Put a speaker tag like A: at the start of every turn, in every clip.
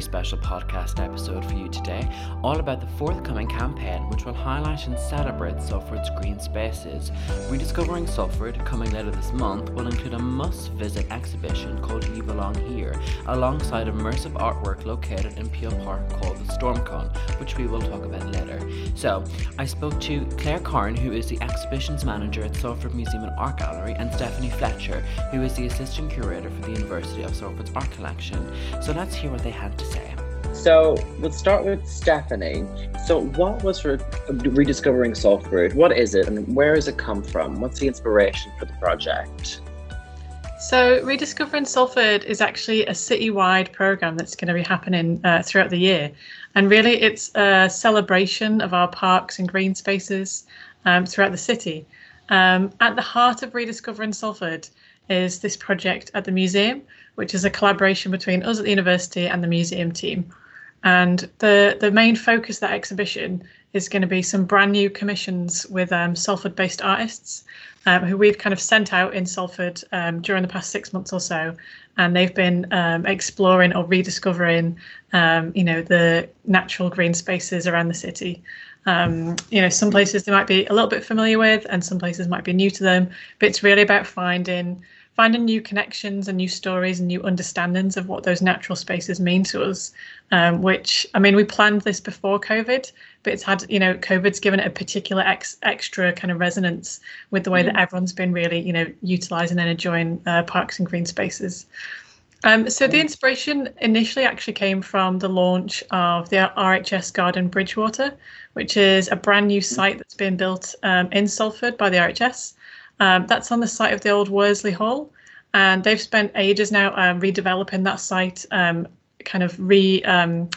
A: special podcast episode for you today, all about the forthcoming campaign which will highlight and celebrate Salford's green spaces. Rediscovering Salford, coming later this month, will include a must visit exhibition called You Belong Here, alongside immersive artwork located in Peel Park called the Storm Cone, which we will talk about later. So, I spoke to Claire Carn, who is the exhibitions manager at Salford Museum and Art Gallery, and Stephanie Fletcher, who is the assistant curator for the University of Salford's art collection. So let's hear what they had to say.
B: So let's start with Stephanie. So what was rediscovering Salford? What is it and where does it come from? What's the inspiration for the project?
C: So rediscovering Salford is actually a citywide program that's going to be happening uh, throughout the year, and really it's a celebration of our parks and green spaces um, throughout the city. Um, at the heart of rediscovering Salford is this project at the museum, which is a collaboration between us at the university and the museum team. And the, the main focus of that exhibition is going to be some brand new commissions with um, Salford based artists um, who we've kind of sent out in Salford um, during the past six months or so. And they've been um, exploring or rediscovering, um, you know, the natural green spaces around the city. Um, you know, some places they might be a little bit familiar with, and some places might be new to them. But it's really about finding finding new connections and new stories and new understandings of what those natural spaces mean to us. Um, which I mean, we planned this before COVID, but it's had you know COVID's given it a particular ex, extra kind of resonance with the way mm-hmm. that everyone's been really you know utilizing and enjoying uh, parks and green spaces. Um, so the inspiration initially actually came from the launch of the RHS Garden Bridgewater, which is a brand new site that's been built um, in Salford by the RHS. Um, that's on the site of the old Worsley Hall, and they've spent ages now um, redeveloping that site, um, kind of re um,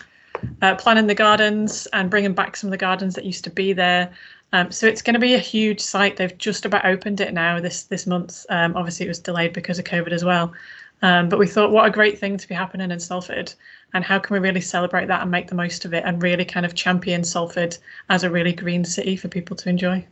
C: uh, planning the gardens and bringing back some of the gardens that used to be there. Um, so it's going to be a huge site. They've just about opened it now this this month. Um, obviously, it was delayed because of COVID as well. but we thought, what a great thing to be happening in Salford, and how can we really celebrate that and make the most of it, and really kind of champion Salford as a really green city for people to enjoy.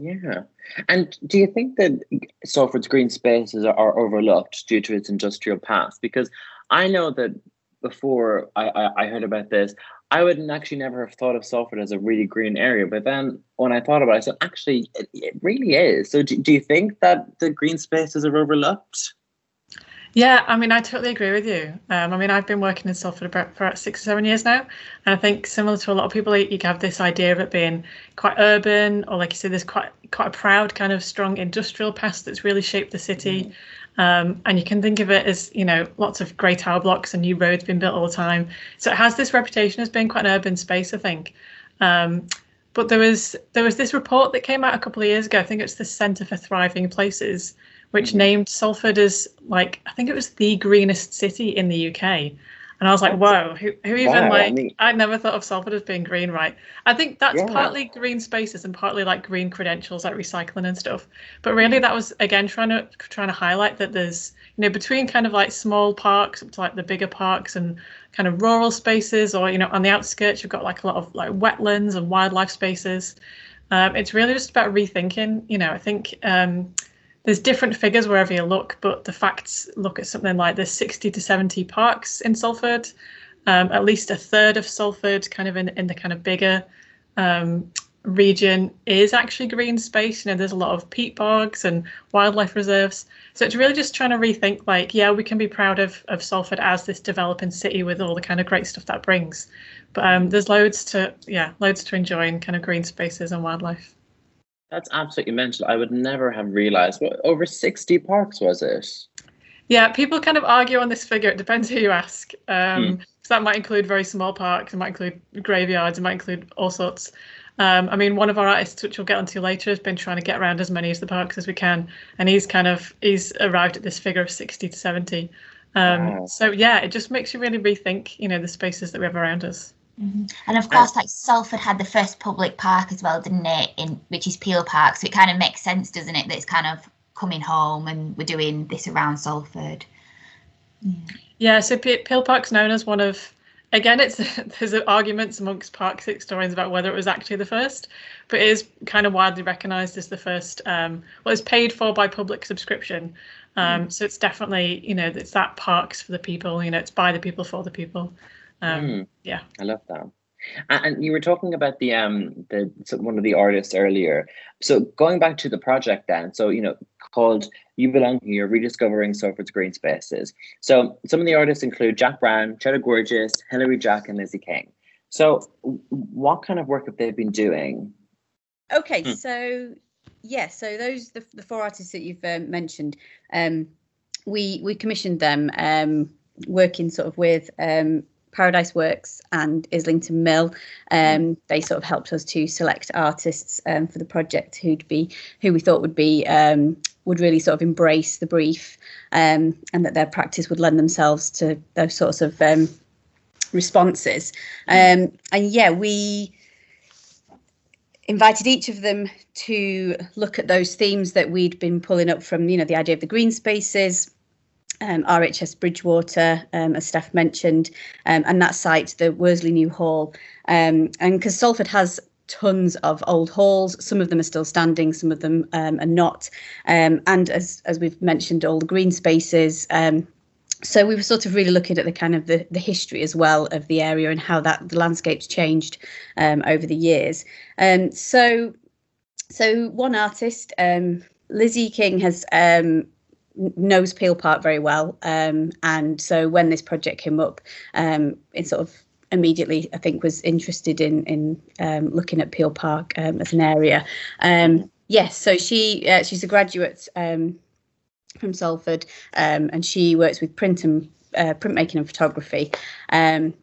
B: Yeah. And do you think that Salford's green spaces are, overlooked due to its industrial past? Because I know that before I, I, I heard about this, I would actually never have thought of Salford as a really green area. But then when I thought about it, I said, actually, it, it really is. So do, do you think that the green spaces are overlooked?
C: Yeah, I mean, I totally agree with you. Um, I mean, I've been working in Salford about for about six or seven years now, and I think similar to a lot of people, you have this idea of it being quite urban, or like you said, there's quite quite a proud kind of strong industrial past that's really shaped the city. Mm. Um, and you can think of it as you know lots of grey tower blocks and new roads being built all the time. So it has this reputation as being quite an urban space, I think. Um, but there was there was this report that came out a couple of years ago. I think it's the Centre for Thriving Places, which mm-hmm. named Salford as like I think it was the greenest city in the UK. And I was like, whoa, who, who even wow, like I, mean, I never thought of Salford as being green, right? I think that's yeah. partly green spaces and partly like green credentials like recycling and stuff. But really that was again trying to trying to highlight that there's you know between kind of like small parks up to like the bigger parks and kind of rural spaces or you know on the outskirts you've got like a lot of like wetlands and wildlife spaces. Um, it's really just about rethinking, you know, I think um, there's different figures wherever you look, but the facts look at something like there's 60 to 70 parks in Salford, um, at least a third of Salford, kind of in, in the kind of bigger um, region, is actually green space. You know, there's a lot of peat bogs and wildlife reserves. So it's really just trying to rethink, like, yeah, we can be proud of of Salford as this developing city with all the kind of great stuff that brings, but um, there's loads to, yeah, loads to enjoy in kind of green spaces and wildlife.
B: That's absolutely mental. I would never have realized. What over sixty parks was it?
C: Yeah, people kind of argue on this figure. It depends who you ask. Um, hmm. So that might include very small parks. It might include graveyards. It might include all sorts. Um, I mean, one of our artists, which we'll get onto later, has been trying to get around as many of the parks as we can, and he's kind of he's arrived at this figure of sixty to seventy. Um, wow. So yeah, it just makes you really rethink, you know, the spaces that we have around us.
D: Mm-hmm. And of course, like Salford had the first public park as well, didn't it? In which is Peel Park, so it kind of makes sense, doesn't it? That it's kind of coming home, and we're doing this around Salford.
C: Yeah. Yeah. So P- Peel Park's known as one of. Again, it's there's arguments amongst park historians about whether it was actually the first, but it is kind of widely recognised as the first. Um, well, it's paid for by public subscription, um, mm. so it's definitely you know it's that parks for the people. You know, it's by the people for the people. Um,
B: Mm.
C: yeah.
B: I love that. And you were talking about the um the one of the artists earlier. So going back to the project then, so you know, called You Belong Here, Rediscovering Salford's Green Spaces. So some of the artists include Jack Brown, Cheddar Gorgeous, Hilary Jack, and Lizzie King. So what kind of work have they been doing?
E: Okay,
B: Hmm.
E: so yeah, so those the, the four artists that you've um, mentioned, um, we we commissioned them um, working sort of with um, Paradise Works and Islington Mill. Um, they sort of helped us to select artists um, for the project who'd be who we thought would be um, would really sort of embrace the brief um, and that their practice would lend themselves to those sorts of um, responses. Um, and yeah, we invited each of them to look at those themes that we'd been pulling up from, you know, the idea of the green spaces, um, RHS Bridgewater, um, as Steph mentioned, um, and that site, the Worsley New Hall. Um, and because Salford has tons of old halls, some of them are still standing, some of them um, are not. Um, and as as we've mentioned, all the green spaces. So we were sort of really looking at the kind of the, the history as well of the area and how that the landscape's changed over the years. So so one artist, Lizzie King, has um, knows Peel Park very well, um, and so when this project came up, um, it sort of immediately I think was interested in in um, looking at Peel Park um, as an area. Um, yes, so she uh, she's a graduate um, from Salford, and she works with print and uh, printmaking and photography. And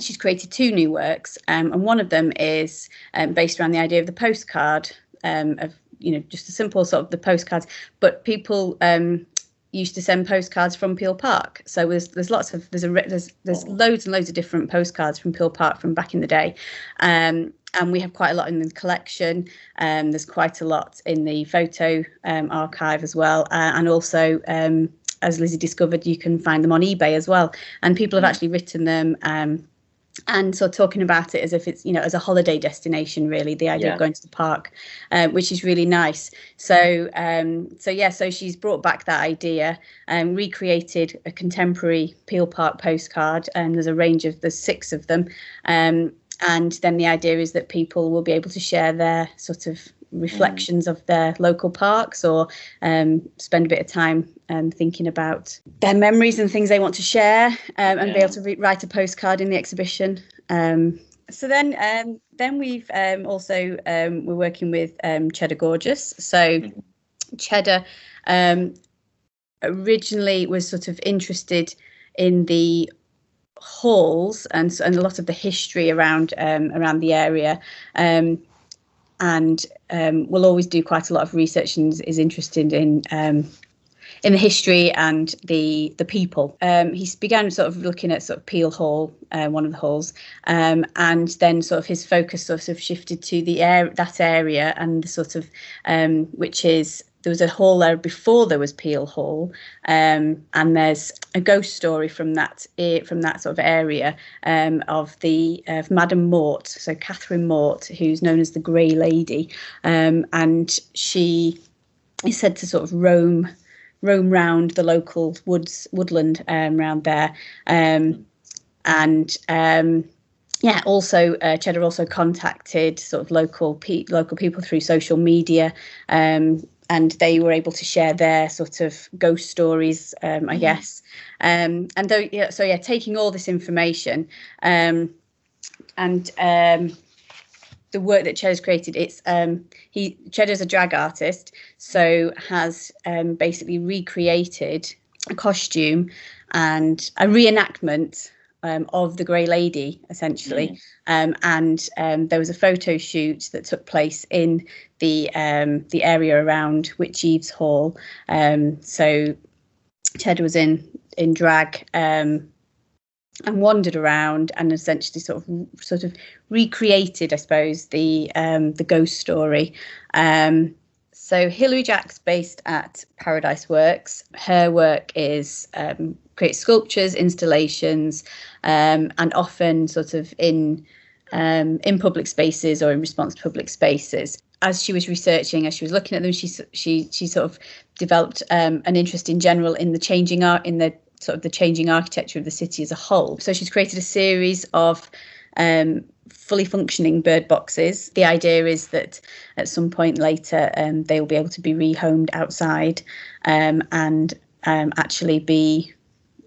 E: she's created two new works, and one of them is based around the idea of the postcard um, of you know just a simple sort of the postcards, but people um, used to send postcards from Peel Park. So there's there's lots of there's a there's there's loads and loads of different postcards from Peel Park from back in the day, um, and we have quite a lot in the collection. Um, there's quite a lot in the photo um, archive as well, uh, and also. Um, as Lizzie discovered, you can find them on eBay as well, and people have actually written them um, and so talking about it as if it's you know as a holiday destination really the idea
B: Yeah.
E: of going to the park um, which is really nice so um so yeah so she's brought back that idea and recreated a contemporary peel park postcard and there's a range of there's six of them um and then the idea is that people will be able to share their sort of reflections of their local parks or um, spend a bit of time um, thinking about their memories and things they want to share um, and be able to re- write a postcard in the exhibition. Um, so then, um, then we've um, also um, we're working with um, Cheddar Gorgeous. So
B: Mhm.
E: Cheddar um, originally was sort of interested in the halls and and a lot of the history around um, around the area. Um, and um, will always do quite a lot of research and is- interested in um, in the history and the the people. Um, he began sort of looking at sort of Peel Hall, uh, one of the halls, um, and then sort of his focus sort of shifted to the air that area and the sort of um, which is there was a hall there before there was Peel Hall, um, and there's a ghost story from that from that sort of area um, of the of Madame Mort, so Catherine Mort, who's known as the Grey Lady, um, and she is said to sort of roam roam round the local woods woodland um, around there, um, and um, yeah, also uh, Cheddar also contacted sort of local pe- local people through social media. Um, and they were able to share their sort of ghost stories, um, I guess. Um, and though, yeah, so yeah, taking all this information, um, and um, the work that Cheddar's created, it's um, he Cheddar's a drag artist, so has um, basically recreated a costume and a reenactment um, of the Grey Lady, essentially. Um, and um, there was a photo shoot that took place in the um, the area around Witcheaves Hall. Um, so Ted was in in drag um, and wandered around and essentially sort of sort of recreated, I suppose, the um, the ghost story. Um, so Hilary Jack's based at Paradise Works. Her work is um, create sculptures, installations, um, and often sort of in um, in public spaces or in response to public spaces. As she was researching, as she was looking at them, she she she sort of developed um, an interest in general in the changing art in the sort of the changing architecture of the city as a whole. So she's created a series of um, fully functioning bird boxes. The idea is that at some point later um, they will be able to be rehomed outside um, and um, actually be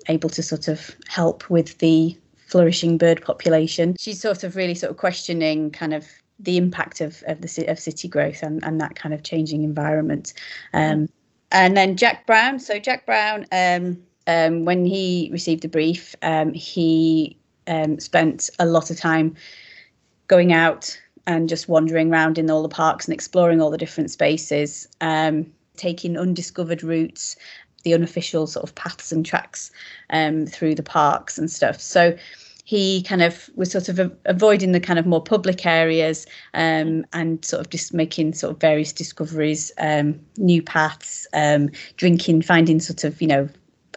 E: able to sort of help with the flourishing bird population. She's sort of really sort of questioning kind of the impact of of the of city growth and, and that kind of changing environment. Um, and then Jack Brown. So Jack Brown, um, um, when he received the brief, he spent a lot of time going out and just wandering around in all the parks and exploring all the different spaces, um, taking undiscovered routes, the unofficial sort of paths and tracks um, through the parks and stuff. So he kind of was sort of avoiding the kind of more public areas um, and sort of just making sort of various discoveries, um, new paths, um, drinking, finding sort of, you know,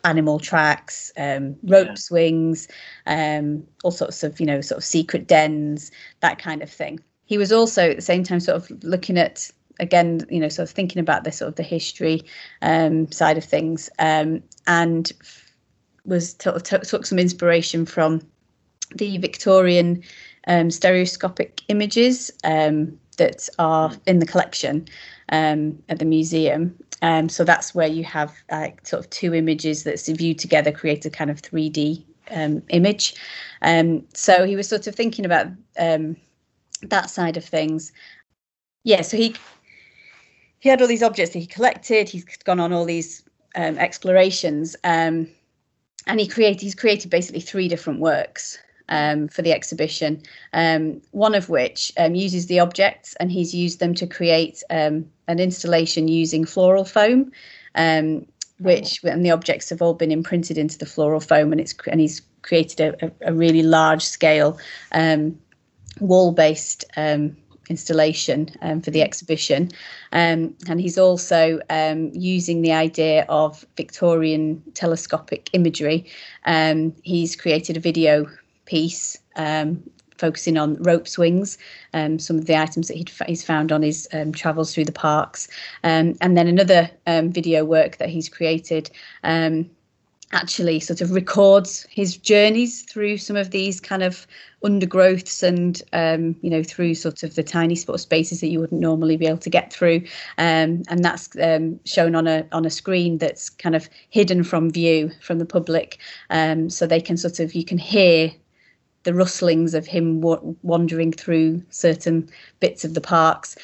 E: animal tracks, um, rope yeah. swings, um, all sorts of, you know, sort of secret dens, that kind of thing. He was also at the same time sort of looking at again, you know, sort of thinking about the sort of the history um, side of things, um, and was t- t- took some inspiration from the Victorian um, stereoscopic images um, that are in the collection um, at the museum. Um, so that's where you have uh, sort of two images that's viewed together, create a kind of 3D image. so he was sort of thinking about that side of things. Yeah, so he he had all these objects that he collected. He's gone on all these um, explorations, um, and he created he's created basically three different works um, for the exhibition. Um, one of which um, uses the objects, and he's used them to create um, an installation using floral foam. which and the objects have all been imprinted into the floral foam, and it's and he's created a, a, really large scale wall-based um, installation um, for the exhibition. Um, and he's also um, using the idea of Victorian telescopic imagery. Um, he's created a video piece um, focusing on rope swings, um, some of the items that he's found on his travels through the parks. and then another video work that he's created actually sort of records his journeys through some of these kind of undergrowths and um, you know through sort of the tiny sort of spaces that you wouldn't normally be able to get through. Um, and that's um, shown on a on a screen that's kind of hidden from view from the public. Um, so they can sort of you can hear the rustlings of him w- wandering through certain bits of the parks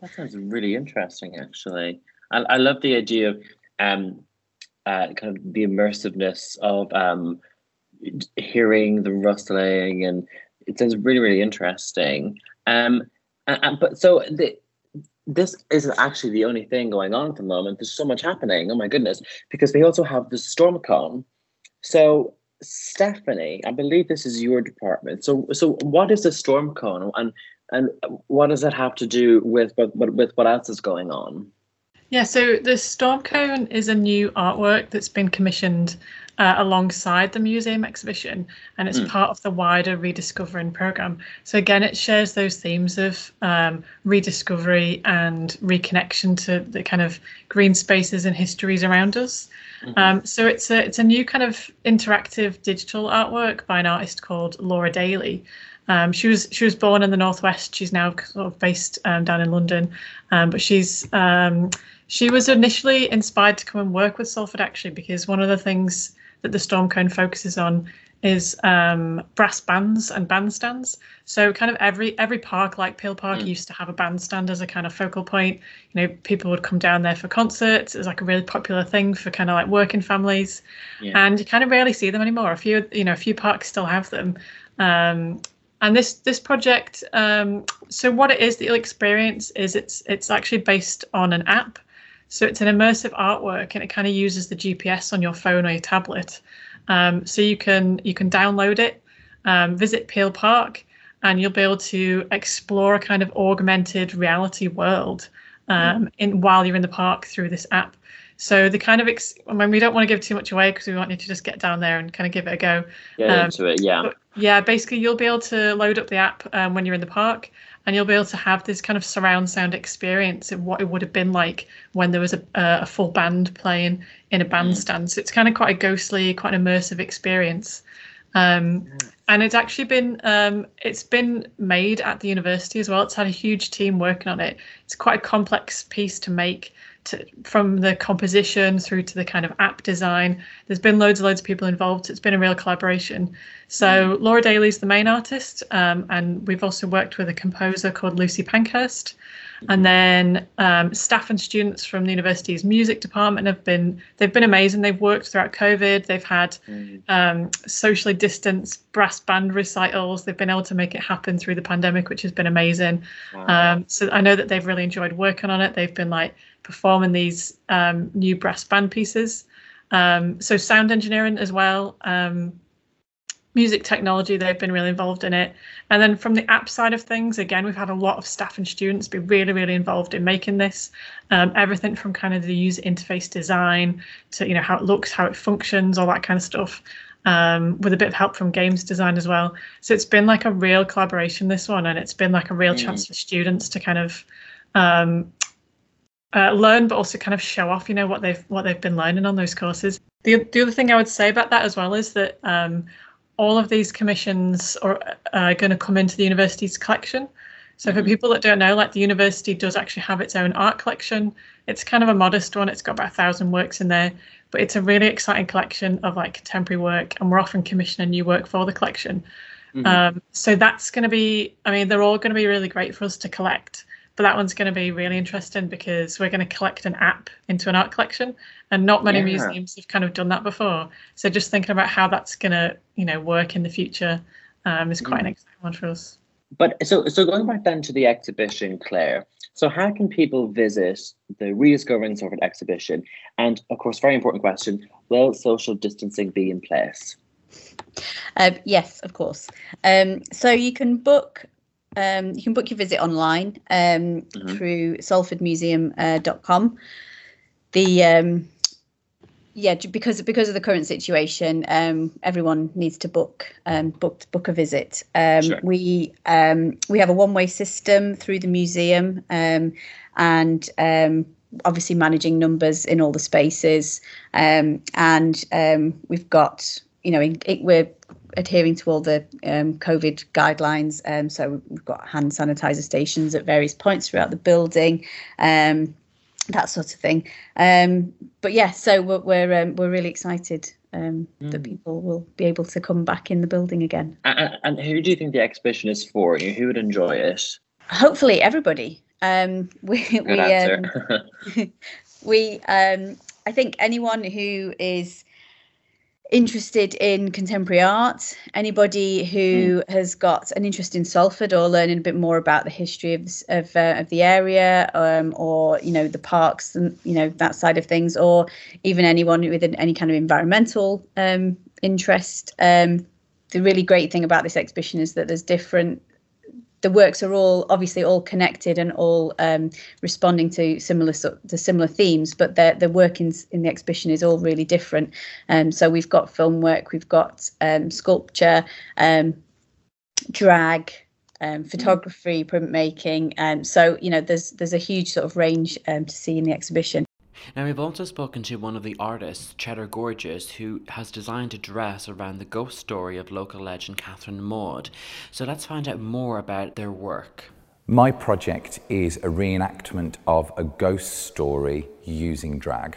B: that sounds really interesting actually I, I love the idea of um, uh, kind of the immersiveness of um, hearing the rustling, and it sounds really, really interesting. Um, and, and, but so the, this isn't actually the only thing going on at the moment. There's so much happening. Oh my goodness! Because they also have the Storm Cone. So Stephanie, I believe this is your department. So so what is the storm cone, and and what does that have to do with with, with what else is going on?
C: Yeah, so the Storm Cone is a new artwork that's been commissioned uh, alongside the museum exhibition, and it's mm. part of the wider rediscovering program. So again, it shares those themes of um, rediscovery and reconnection to the kind of green spaces and histories around us. Mm-hmm. Um, so it's a it's a new kind of interactive digital artwork by an artist called Laura Daly. Um, she was she was born in the northwest. She's now sort of based um, down in London, um, but she's um, she was initially inspired to come and work with Salford actually because one of the things that the Storm Cone focuses on is um, brass bands and bandstands. So kind of every every park, like Peel Park, mm. used to have a bandstand as a kind of focal point. You know, people would come down there for concerts. It was like a really popular thing for kind of like working families, yeah. and you kind of rarely see them anymore. A few, you know, a few parks still have them. Um, and this this project, um, so what it is that you'll experience is it's it's actually based on an app. So it's an immersive artwork, and it kind of uses the GPS on your phone or your tablet. Um, so you can you can download it, um, visit Peel Park, and you'll be able to explore a kind of augmented reality world um, in while you're in the park through this app. So the kind of ex- I mean, we don't want to give too much away because we want you to just get down there and kind of give it a go.
B: Get um, into it, yeah.
C: yeah, basically you'll be able to load up the app um, when you're in the park, and you'll be able to have this kind of surround sound experience of what it would have been like when there was a, a full band playing in a bandstand. So it's kind of quite a ghostly, quite an immersive experience. Um, and it's actually been um, it's been made at the university as well. It's had a huge team working on it. It's quite a complex piece to make, to, from the composition through to the kind of app design. There's been loads and loads of people involved. It's been a real collaboration. So mm. Laura Daly's the main artist, um, and we've also worked with a composer called Lucy Pankhurst. And then um, staff and students from the university's music department have been they've been amazing. They've worked throughout COVID. They've had mm. um, socially distanced brass band recitals. They've been able to make it happen through the pandemic, which has been amazing. Wow. Um, so I know that they've really enjoyed working on it. They've been like performing these um, new brass band pieces. Um, so sound engineering as well. Music technology, they've been really involved in it. And then from the app side of things, again, we've had a lot of staff and students be really, really involved in making this. Um, everything from kind of the user interface design to you know how it looks, how it functions, all that kind of stuff. Um, with a bit of help from games design as well. So it's been like a real collaboration this one, and it's been like a real mm. chance for students to kind of um, uh, learn, but also kind of show off, you know, what they've what they've been learning on those courses. The the other thing I would say about that as well is that um, all of these commissions are uh, going to come into the university's collection. So for mm-hmm. people that don't know, like the university does actually have its own art collection. It's kind of a modest one. It's got about a thousand works in there, but it's a really exciting collection of like contemporary work, and we're often commissioning new work for the collection. Mm-hmm. Um, so that's going to be. I mean, they're all going to be really great for us to collect but that one's going to be really interesting because we're going to collect an app into an art collection and not many yeah. museums have kind of done that before so just thinking about how that's going to you know work in the future um, is quite mm. an exciting one for us
B: but so so going back then to the exhibition claire so how can people visit the rediscovering Salford exhibition and of course very important question will social distancing be in place
E: uh, yes, of course. Um, so you can book um, you can book your visit online um, mm-hmm. through salfordmuseum.com. Uh, the um, yeah, because because of the current situation, um, everyone needs to book um, book book a visit. Um, sure. We um, we have a one way system through the museum, um, and um, obviously managing numbers in all the spaces, um, and um, we've got you know it, it, we're adhering to all the um, COVID guidelines. Um, so we've got hand sanitizer stations at various points throughout the building, um, that sort of thing. Um, but yeah, so we're we're, um, we're really excited mm. that people will be able to come back in the building again.
B: And, and who do you think the exhibition is for? Who would enjoy it?
E: Hopefully, everybody. Um, we
B: Good we
E: we I think anyone who is interested in contemporary art, anybody who mm. has got an interest in Salford or learning a bit more about the history of of, uh, of the area, um, or you know the parks and you know that side of things, or even anyone with an, any kind of environmental um, interest. Um, the really great thing about this exhibition is that there's different the works are all obviously all connected and all um, responding to similar to similar themes, but the the work in, in the exhibition is all really different. Um, so we've got film work, we've got um, sculpture, um, drag, um, photography, printmaking. Um, so you know, there's there's a huge sort of range um, to see in the exhibition.
A: Now, we've also spoken to one of the artists, Cheddar Gorgeous, who has designed a dress around the ghost story of local legend Catherine Mort. So let's find out more about their work.
F: My project is a reenactment of a ghost story using drag.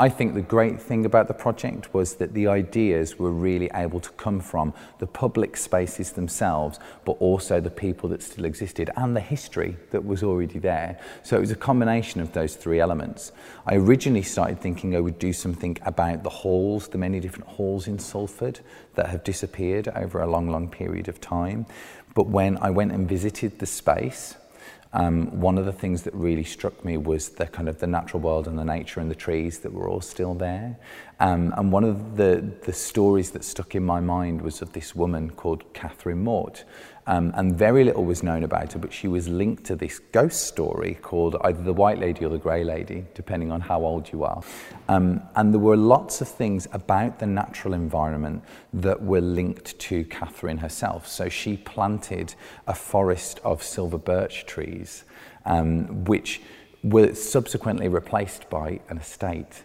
F: I think the great thing about the project was that the ideas were really able to come from the public spaces themselves, but also the people that still existed and the history that was already there. So it was a combination of those three elements. I originally started thinking I would do something about the halls, the many different halls in Salford that have disappeared over a long, long period of time. But when I went and visited the space, um, one of the things that really struck me was the kind of the natural world and the nature and the trees that were all still there. Um, and one of the, the stories that stuck in my mind was of this woman called Catherine Mort. Um, and very little was known about her, but she was linked to this ghost story called either the White Lady or the Grey Lady, depending on how old you are. Um, and there were lots of things about the natural environment that were linked to Catherine herself. So she planted a forest of silver birch trees, um, which were subsequently replaced by an estate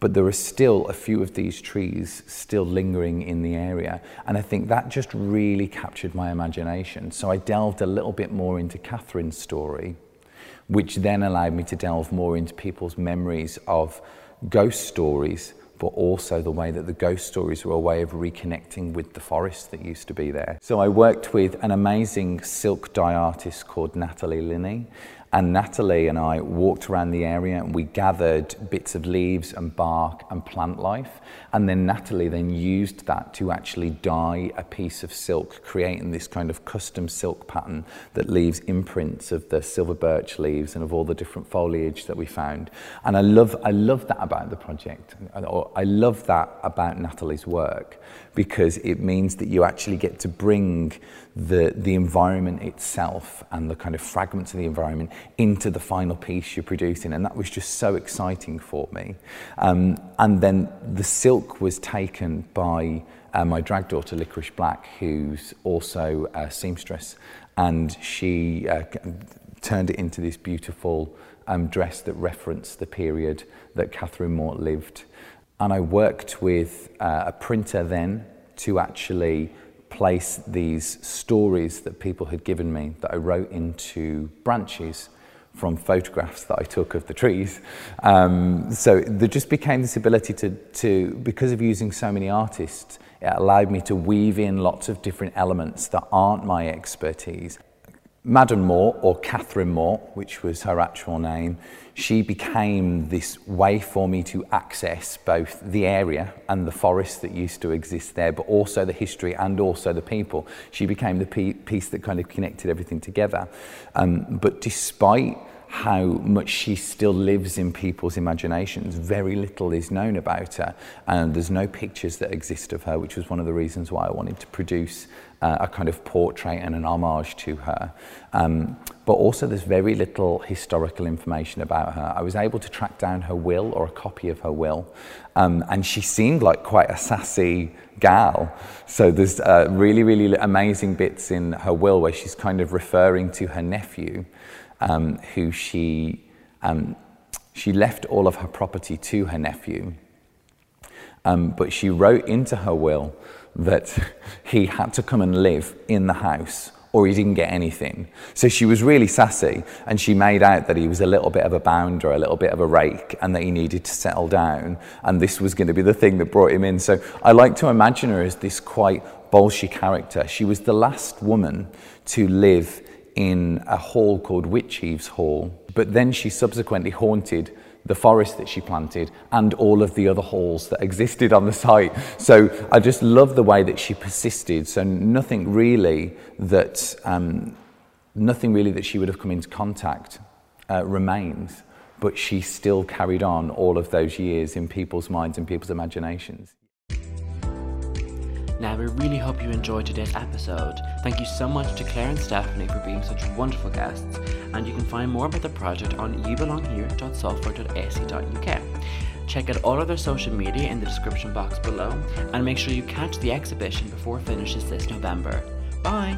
F: but there are still a few of these trees still lingering in the area. And I think that just really captured my imagination. So I delved a little bit more into Catherine's story, which then allowed me to delve more into people's memories of ghost stories, but also the way that the ghost stories were a way of reconnecting with the forest that used to be there. So I worked with an amazing silk dye artist called Natalie Linney, and Natalie and I walked around the area and we gathered bits of leaves and bark and plant life. And then Natalie then used that to actually dye a piece of silk, creating this kind of custom silk pattern that leaves imprints of the silver birch leaves and of all the different foliage that we found. And I love, I love that about the project. I love that about Natalie's work because it means that you actually get to bring the, the environment itself and the kind of fragments of the environment into the final piece you're producing. And that was just so exciting for me. Um, and then the silk was taken by uh, my drag daughter, Liquorice Black, who's also a seamstress. And she uh, turned it into this beautiful um, dress that referenced the period that Catherine Mort lived. And I worked with uh, a printer then to actually place these stories that people had given me that I wrote into branches from photographs that I took of the trees. Um, so there just became this ability to, to, because of using so many artists, it allowed me to weave in lots of different elements that aren't my expertise. Madame Mort, or Catherine Mort, which was her actual name, she became this way for me to access both the area and the forest that used to exist there, but also the history and also the people. She became the piece that kind of connected everything together. Um, but despite how much she still lives in people's imaginations. Very little is known about her, and there's no pictures that exist of her, which was one of the reasons why I wanted to produce uh, a kind of portrait and an homage to her. Um, but also, there's very little historical information about her. I was able to track down her will or a copy of her will, um, and she seemed like quite a sassy gal. So, there's uh, really, really amazing bits in her will where she's kind of referring to her nephew, um, who she, um, she left all of her property to her nephew. Um, but she wrote into her will that he had to come and live in the house or he didn't get anything. So she was really sassy and she made out that he was a little bit of a bounder, a little bit of a rake, and that he needed to settle down. And this was going to be the thing that brought him in. So I like to imagine her as this quite bolshy character. She was the last woman to live in a hall called Witcheaves Hall, but then she subsequently haunted the forest that she planted, and all of the other halls that existed on the site. So I just love the way that she persisted. So nothing really that um, nothing really that she would have come into contact uh, remains, but she still carried on all of those years in people's minds and people's imaginations.
A: Now, we really hope you enjoyed today's episode. Thank you so much to Claire and Stephanie for being such wonderful guests, and you can find more about the project on youbelonghere.salford.ac.uk. Check out all of their social media in the description box below, and make sure you catch the exhibition before it finishes this November. Bye!